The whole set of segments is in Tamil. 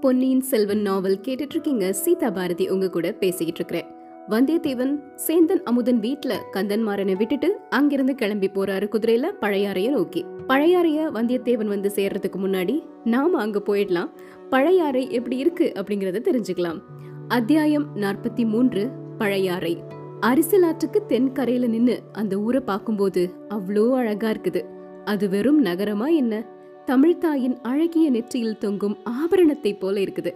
பொன்னியின் செல்வன் நாவல் கேட்டுட்டு இருக்கீங்க சீதா பாரதி உங்க கூட பேசிக்கிட்டு இருக்கிறேன் வந்தியத்தேவன் சேந்தன் அமுதன் வீட்ல கந்தன்மாரனை விட்டுட்டு அங்கிருந்து கிளம்பி போறாரு குதிரையில பழையாறைய நோக்கி. பழையாறைய வந்தியத்தேவன் வந்து சேர்றதுக்கு முன்னாடி நாம அங்க போயிடலாம். பழையாறை எப்படி இருக்கு அப்படிங்கறத தெரிஞ்சுக்கலாம். அத்தியாயம் நாற்பத்தி மூன்று பழையாறை. அரிசலாற்றுக்கு தென்கரையில நின்னு அந்த ஊரை பார்க்கும்போது அவ்வளோ அழகா இருக்குது. அது வெறும் நகரமா என்ன? தமிழ்த்தாயின் அழகிய நெற்றியில் தொங்கும் ஆபரணத்தைப் போல இருக்குது.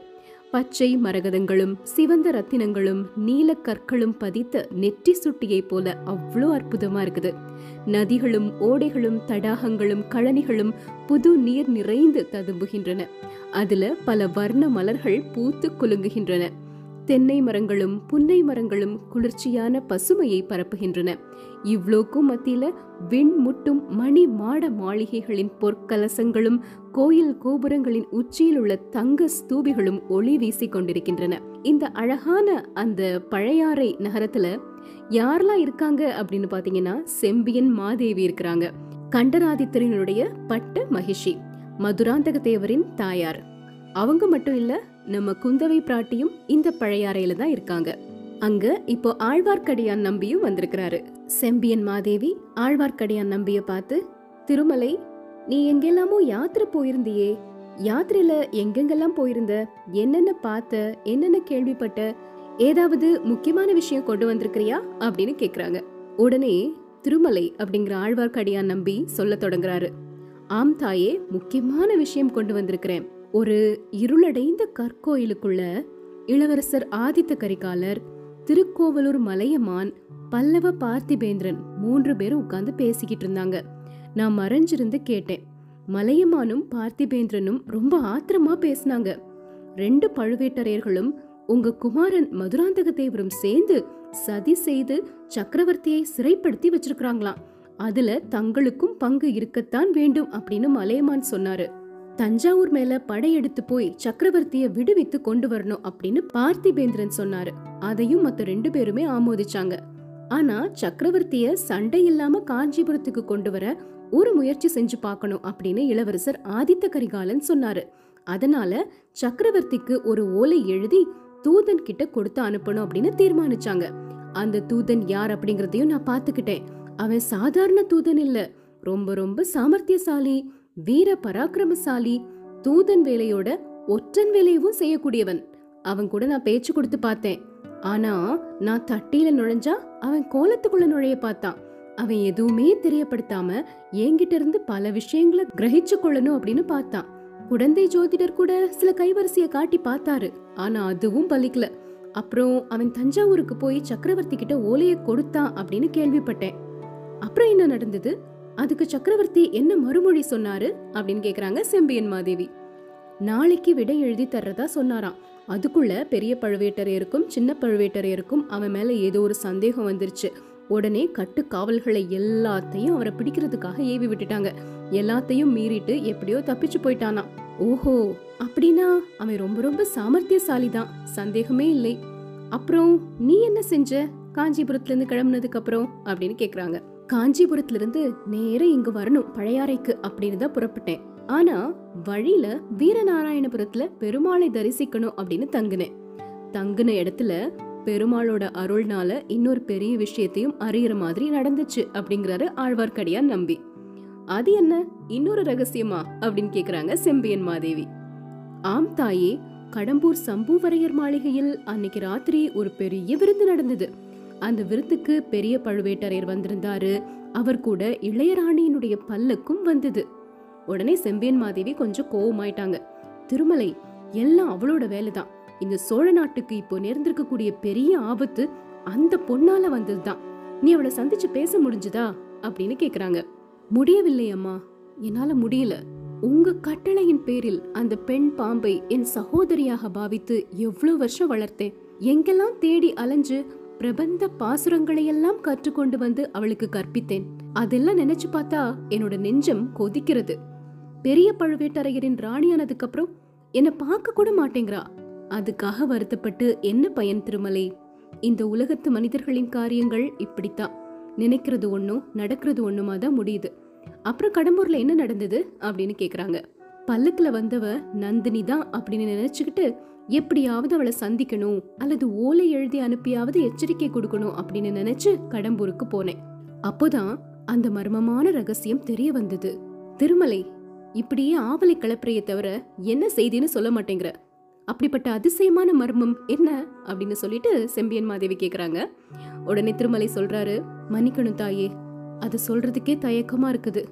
பச்சை மரகதங்களும் சிவந்த ரத்தினங்களும் நீல கற்களும் பதித்த நெற்றி சுட்டியைப் போல அவ்வளோ அற்புதமா இருக்குது. நதிகளும் ஓடைகளும் தடாகங்களும் கழனிகளும் புது நீர் நிறைந்து ததும்புகின்றன. அதுல பல வர்ண மலர்கள் பூத்து குலுங்குகின்றன. தென்னை மரங்களும் புன்னை மரங்களும் குளிர்ச்சியான பசுமையை பரப்புகின்றன. இவ்ளோக்கும் மத்தியில விண்முட்டும் மணி மாட மாளிகைகளின் பொற்கலசங்களும் கோயில் கோபுரங்களின் உச்சியில் உள்ள தங்க ஸ்தூபிகளும் ஒளி வீசிக் கொண்டிருக்கின்றன. இந்த அழகான அந்த பழையாறை நகரத்துல யாரெல்லாம் இருக்காங்க அப்படின்னு பாத்தீங்கன்னா செம்பியன் மாதேவி இருக்கிறாங்க. கண்டராதித்தரனுடைய பட்ட மகிஷி மதுராந்தக தேவரின் தாயார். அவங்க மட்டும் இல்ல நம்ம குந்தவை பிராட்டியும் இந்த பழையாறையில தான் இருக்காங்க. அங்க இப்போ ஆழ்வார்க்கடியான் நம்பியும் வந்திருக்கிறாரு. செம்பியன் மாதேவி ஆழ்வார்க்கடியான் நம்பிய பார்த்து திருமலை நீ எங்கெல்லாமோ யாத்திரை போயிருந்தியே? யாத்திரையில எங்கெங்கெல்லாம் போயிருந்த? என்னென்ன பார்த்த? என்னென்ன கேள்விப்பட்ட? ஏதாவது முக்கியமான விஷயம் கொண்டு வந்திருக்கிறியா? அப்படின்னு கேக்குறாங்க. உடனே திருமலை அப்படிங்கிற ஆழ்வார்க்கடியான் நம்பி சொல்ல தொடங்குறாரு. ஆம் தாயே முக்கியமான விஷயம் கொண்டு வந்திருக்கிறேன். ஒரு இருளடைந்த கற்கோயிலுக்குள்ள இளவரசர் ஆதித்த கரிகாலர் திருக்கோவலூர் மலையமான் பல்லவ பார்த்திபேந்திரன் மூன்று பேரும் உட்கார்ந்து பேசிக்கிட்டு இருந்தாங்க. நான் மறைஞ்சிருந்து கேட்டேன். மலையமானும் பார்த்திபேந்திரனும் ரொம்ப ஆத்திரமா பேசினாங்க. ரெண்டு பழுவேட்டரையர்களும் உங்க குமாரன் மதுராந்தக தேவரும் சேர்ந்து சதி செய்து சக்கரவர்த்தியை சிறைப்படுத்தி வச்சிருக்கிறாங்களாம். அதுல தங்களுக்கும் பங்கு இருக்கத்தான் வேண்டும் அப்படின்னு மலையமான் சொன்னாரு. தஞ்சாவூர் மேல படையெடுத்து போய் சக்கரவர்த்திய விடுவித்து கொண்டு வரணும் அப்படின்னு பார்த்திபேந்திரன் சொன்னாரு. அதையும் மத்த ரெண்டு பேருமே ஆமோதிச்சாங்க. ஆனா சக்கரவர்த்திய சண்டை இல்லாம காஞ்சிபுரத்துக்கு கொண்டு வர ஒரு முயற்சி செஞ்சு பார்க்கணும் அப்படின்னு இளவரசர் ஆதித்த கரிகாலன் சொன்னாரு. அதனால சக்கரவர்த்திக்கு ஒரு ஓலை எழுதி தூதன் கிட்ட கொடுத்து அனுப்பணும் அப்படின்னு தீர்மானிச்சாங்க. அந்த தூதன் யார் அப்படிங்கறதையும் நான் பாத்துக்கிட்டேன் அவன் சாதாரண தூதன் இல்ல. ரொம்ப ரொம்ப சாமர்த்தியசாலி. வீர பராக்கிரமசாலி தூதன் வேலையோட ஒற்றன் வேலையவும் செய்யக்கூடியவன். அவன் கூட நான் பேச்சு கொடுத்து பார்த்தேன். ஆனா நான் தட்டியில நுழைஞ்சா அவன் கோலத்துக்குள்ள நுழைய பார்த்தான். அவன் எதுவுமே தெரியப்படுத்தாம என்கிட்ட இருந்து பல விஷயங்களை கிரகிச்சு கொள்ளணும் அப்படின்னு பார்த்தான். குழந்தை ஜோதிடர் கூட சில கைவரிசையை காட்டி பார்த்தாரு. ஆனா அதுவும் பலிக்கல. அப்புறம் அவன் தஞ்சாவூருக்கு போய் சக்கரவர்த்தி கிட்ட ஓலையை கொடுத்தான் அப்படின்னு கேள்விப்பட்டேன். அப்புறம் என்ன நடந்தது? அதுக்கு சக்கரவர்த்தி என்ன மறுமொழி சொன்னாரு அப்படின்னு கேக்குறாங்க செம்பியன் மாதேவி. நாளைக்கு விடை எழுதி தர்றதா சொன்னாராம். அதுக்குள்ள பெரிய பழுவேட்டரையருக்கும் சின்ன பழுவேட்டரையருக்கும் அவன் மேல ஏதோ ஒரு சந்தேகம் வந்துருச்சு. உடனே கட்டு காவல்களை எல்லாத்தையும் அவரை பிடிக்கிறதுக்காக ஏவி விட்டுட்டாங்க. எல்லாத்தையும் மீறிட்டு எப்படியோ தப்பிச்சு போயிட்டானா ஓஹோ அப்படின்னா அவன் ரொம்ப ரொம்ப சாமர்த்தியசாலி தான் சந்தேகமே இல்லை. அப்புறம் நீ என்ன செஞ்ச? காஞ்சிபுரத்துல இருந்து கிளம்புனதுக்கு அப்புறம் அப்படின்னு கேக்குறாங்க. காஞ்சிபுரத்திலிருந்து நேர இங்க வரணும் பழையாறைக்கு அப்படின்னு தான் புறப்பட்டேன். ஆனா வழியில வீரநாராயணபுரத்துல பெருமாளை தரிசிக்கணும் அப்படின்னு தங்குனேன். தங்குன இடத்துல பெருமாளோட அருள்னால இன்னொரு பெரிய விஷயத்தையும் அறியற மாதிரி நடந்துச்சு அப்படிங்கிறாரு ஆழ்வார்க்கடியான் நம்பி. அது என்ன? இன்னொரு ரகசியமா? அப்படின்னு கேக்குறாங்க செம்பியன் மாதேவி. ஆம் தாயே கடம்பூர் சம்புவரையர் மாளிகையில் அன்னைக்கு ராத்திரி ஒரு பெரிய விருந்து நடந்தது. அந்த விருந்துக்கு பெரிய பழுவேட்டரையர் வந்திருந்தாரு. அவர் கூட இளையராணியினுடைய பல்லக்கும் வந்தது. உடனே செம்பியன் மாதேவி கொஞ்சம் கோவமாயிட்டாங்க. திருமலை எல்லாம் அவளோட வேலைதான். இந்த சோழ நாட்டுக்கு இப்போ நேர்ந்திருக்கக்கூடிய பெரிய ஆபத்து அந்த பொண்ணால வந்ததுதான். நீ அவளை சந்திச்சு பேச முடிஞ்சுதா? அப்படின்னு கேக்குறாங்க. முடியவில்லை அம்மா. என்னால முடியல. உங்க கட்டளையின் பேரில் அந்த பெண் பாம்பை என் சகோதரியாக பாவித்து எவ்வளவு வருஷம் வளர்த்தேன். எங்கெல்லாம் தேடி அலைஞ்சு பிரபந்த பாசுரங்களையெல்லாம் கற்றுக்கொண்டு வந்து அவளுக்கு கற்பித்தேன். அதெல்லாம் நினைச்சு பார்த்தா என்னோட நெஞ்சம் கொதிக்கிறது. பெரிய பழுவேட்டரையரின் ராணியானதுக்கு அப்புறம் என்னை பார்க்க கூட மாட்டேங்கிறா. அதுக்காக வருத்தப்பட்டு என்ன பயன் திருமலை? இந்த உலகத்து மனிதர்களின் காரியங்கள் இப்படித்தான். நினைக்கிறது ஒன்றும் நடக்கிறது ஒன்றுமா தான் முடியுது. அப்புறம் கடம்பூர்ல என்ன நடந்தது அப்படின்னு கேக்குறாங்க. பல்லக்குல வந்தவ நந்தினி தான் அப்படின்னு நினைச்சுக்கிட்டு எப்படியாவது அவளை சந்திக்கணும் அல்லது ஓலை எழுதி அனுப்பியாவது எச்சரிக்கை கொடுக்கணும் அப்படின்னு நினைச்சு கடம்பூருக்கு போனேன். அப்போதான் அந்த மர்மமான ரகசியம் தெரிய வந்தது. திருமலை இப்படியே ஆவலை கிளப்புறைய தவிர என்ன செய்தின்னு சொல்ல மாட்டேங்கிற. அப்படிப்பட்ட அதிசயமான மர்மம் என்ன அப்படின்னு சொல்லிட்டு செம்பியன் மாதேவி கேக்குறாங்க. உடனே திருமலை சொல்றாரு மன்னிக்கணும் தாயே அது சொல்றதுக்கே தயக்கமா இருக்குது.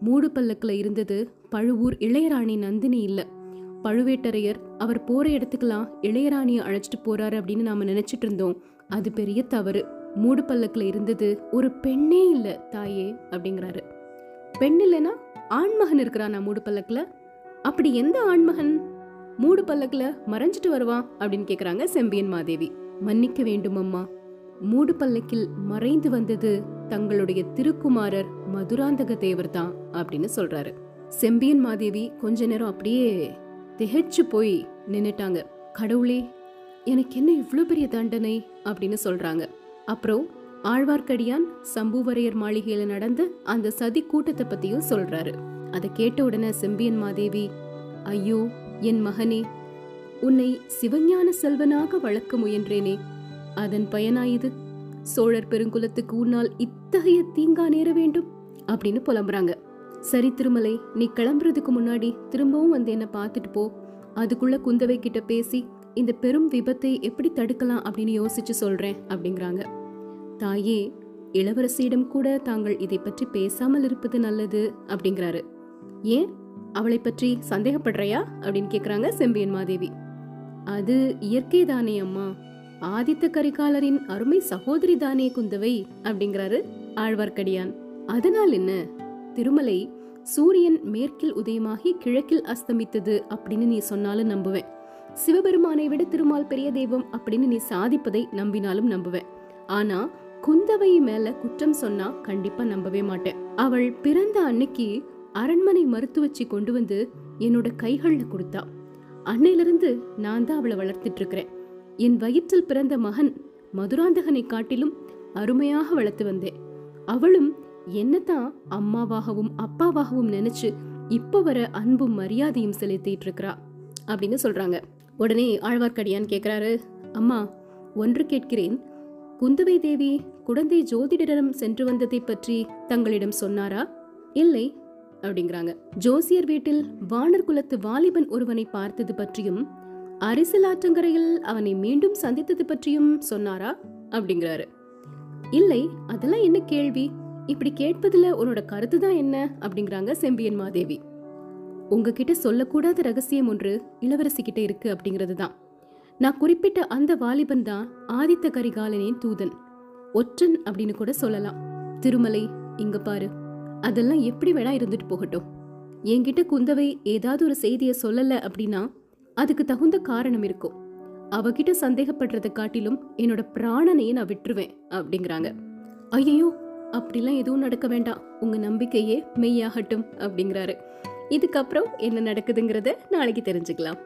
மூடு பல்லக்கில் இருந்தது பழுவூர் இளையராணி நந்தினி இல்லை. பழுவேட்டரையர் அவர் போற இடத்துக்கெல்லாம் இளையராணியை அழைச்சிட்டு போறாரு அப்படின்னு நாம நினைச்சிட்டு இருந்தோம். அது பெரிய தவறு. மூடு பல்லக்குல இருந்தது ஒரு பெண்ணே இல்ல தாயே அப்படிங்கிறாரு. பெண் இல்லைன்னா ஆண்மகன் இருக்கிறானா மூடு பல்லக்குல? அப்படி எந்த ஆண்மகன் மூடு பல்லக்குல மறைஞ்சிட்டு வருவான் அப்படின்னு கேக்குறாங்க செம்பியன் மாதேவி. மன்னிக்க வேண்டும் அம்மா. மூடு பல்லக்கில் மறைந்து வந்தது தங்களுடைய திருக்குமாரர் மதுராந்தக தேவர் தான் அப்படின்னு சொல்றாரு. செம்பியன் மாதேவி கொஞ்ச நேரம் அப்படியே திகைச்சு போய் நின்னுட்டாங்க. கடவுளே எனக்கு என்ன இவ்வளோ பெரிய தண்டனை? அப்படின்னு சொல்றாங்க. அப்புறம் ஆழ்வார்க்கடியான் சம்புவரையர் மாளிகையில நடந்த அந்த சதி கூட்டத்தை பத்தியும் சொல்றாரு. அதை கேட்ட உடனே செம்பியன் மாதேவி ஐயோ என் மகனே உன்னை சிவஞான செல்வனாக வளர்க்க முயன்றேனே. அதன் பயனாயுது. சோழர் பெருங்குலத்துக்கு உன்னால் இத்தகைய தீங்கா நேர வேண்டும்? அப்படின்னு புலம்புறாங்க. சரி திருமலை நீ கிளம்புறதுக்கு முன்னாடி திரும்பவும் வந்து என்ன பார்த்துட்டு போ. அதுக்குள்ள குந்தவை கிட்ட பேசி இந்த பெரும் விபத்தை எப்படி தடுக்கலாம் அப்படின்னு யோசிச்சு சொல்றேன் அப்படிங்கிறாங்க. தாயே இளவரசியிடம் கூட தாங்கள் இதை பற்றி பேசாமல் இருப்பது நல்லது அப்படிங்கிறாரு. ஏன்? அவளை பற்றி சந்தேகப்படுறையா? அப்படின்னு கேக்குறாங்க செம்பியன் மாதேவி. அது இயற்கை தானே அம்மா. ஆதித்த கரிகாலரின் அருமை சகோதரி தானே குந்தவை அப்படிங்கிறாரு ஆழ்வார்க்கடியான். அதனால் என்ன? திருமலை சூரியன் மேற்கில் உதயமாகி கிழக்கில் அஸ்தமித்தது அப்படின்னு நீ சொன்னாலும் நம்புவேன். சிவபெருமானை விட திருமால் பெரிய தெய்வம் அப்படின்னு நீ சாதிப்பதை நம்பினாலும் நம்புவேன். ஆனா குந்தவை மேல குற்றம் சொன்னா கண்டிப்பா நம்பவே மாட்டேன். அவள் பிறந்த அன்னைக்கு அரண்மனை மருத்துவச்சி கொண்டு வந்து என்னோட கைகள்ல கொடுத்தா. அன்னையிலிருந்து நான் தான் அவளை வளர்த்துட்டு இருக்கிறேன் என் வயிற்றில் பிறந்த மகன் மதுராந்தகனை காட்டிலும் அருமையாக வளர்த்து வந்தேன். அவளும் என்னதான் அம்மாவாகவும் அப்பாவாகவும் நினைச்சு இப்ப வர அன்பும் மரியாதையும் செலுத்திட்டு இருக்கிறா அப்படின்னு சொல்றாங்க. உடனே ஆழ்வார்க்கடியான் கேக்குறாரு அம்மா ஒன்று கேட்கிறேன். குந்தவை தேவி குழந்தை ஜோதிடரிடம் சென்று வந்ததை பற்றி தங்களிடம் சொன்னாரா? இல்லை அப்படிங்கிறாங்க. ஜோசியர் வீட்டில் வானர் குலத்து வாலிபன் ஒருவனை பார்த்தது பற்றியும் அரிசலாற்றங்கரையில் அவனை மீண்டும் சந்தித்தது பற்றியும் சொன்னாரா? அப்படிங்கிறாரு. இல்லை அதெல்லாம் என்ன கேள்வி? இப்படி கேட்பதுல உன்னோட கருத்து தான் என்ன? அப்படிங்கிறாங்க செம்பியன் மாதேவி. உங்ககிட்ட சொல்லக்கூடாத ரகசியம் ஒன்று இளவரசி கிட்ட இருக்கு அப்படிங்கிறது தான். நான் குறிப்பிட்ட அந்த வாலிபன் தான் ஆதித்த கரிகாலனின் தூதன். ஒற்றன் அப்படின்னு கூட சொல்லலாம். திருமலை இங்க பாரு. அதெல்லாம் எப்படி வேணா இருந்துட்டு போகட்டும். என்கிட்ட குந்தவை ஏதாவது ஒரு செய்தியை சொல்லல அப்படின்னா அதுக்கு தகுந்த காரணம் இருக்கும். அவகிட்ட சந்தேகப்படுறதை காட்டிலும் என்னோட பிராணனையே நான் விட்டுருவேன் அப்படிங்கிறாங்க. ஐயோ அப்படிலாம் எதுவும் நடக்க வேண்டாம். உங்க நம்பிக்கையே மெய்யாகட்டும் அப்படிங்கிறாரு. இதுக்கப்புறம் என்ன நடக்குதுங்கிறத நாளைக்கு தெரிஞ்சுக்கலாம்.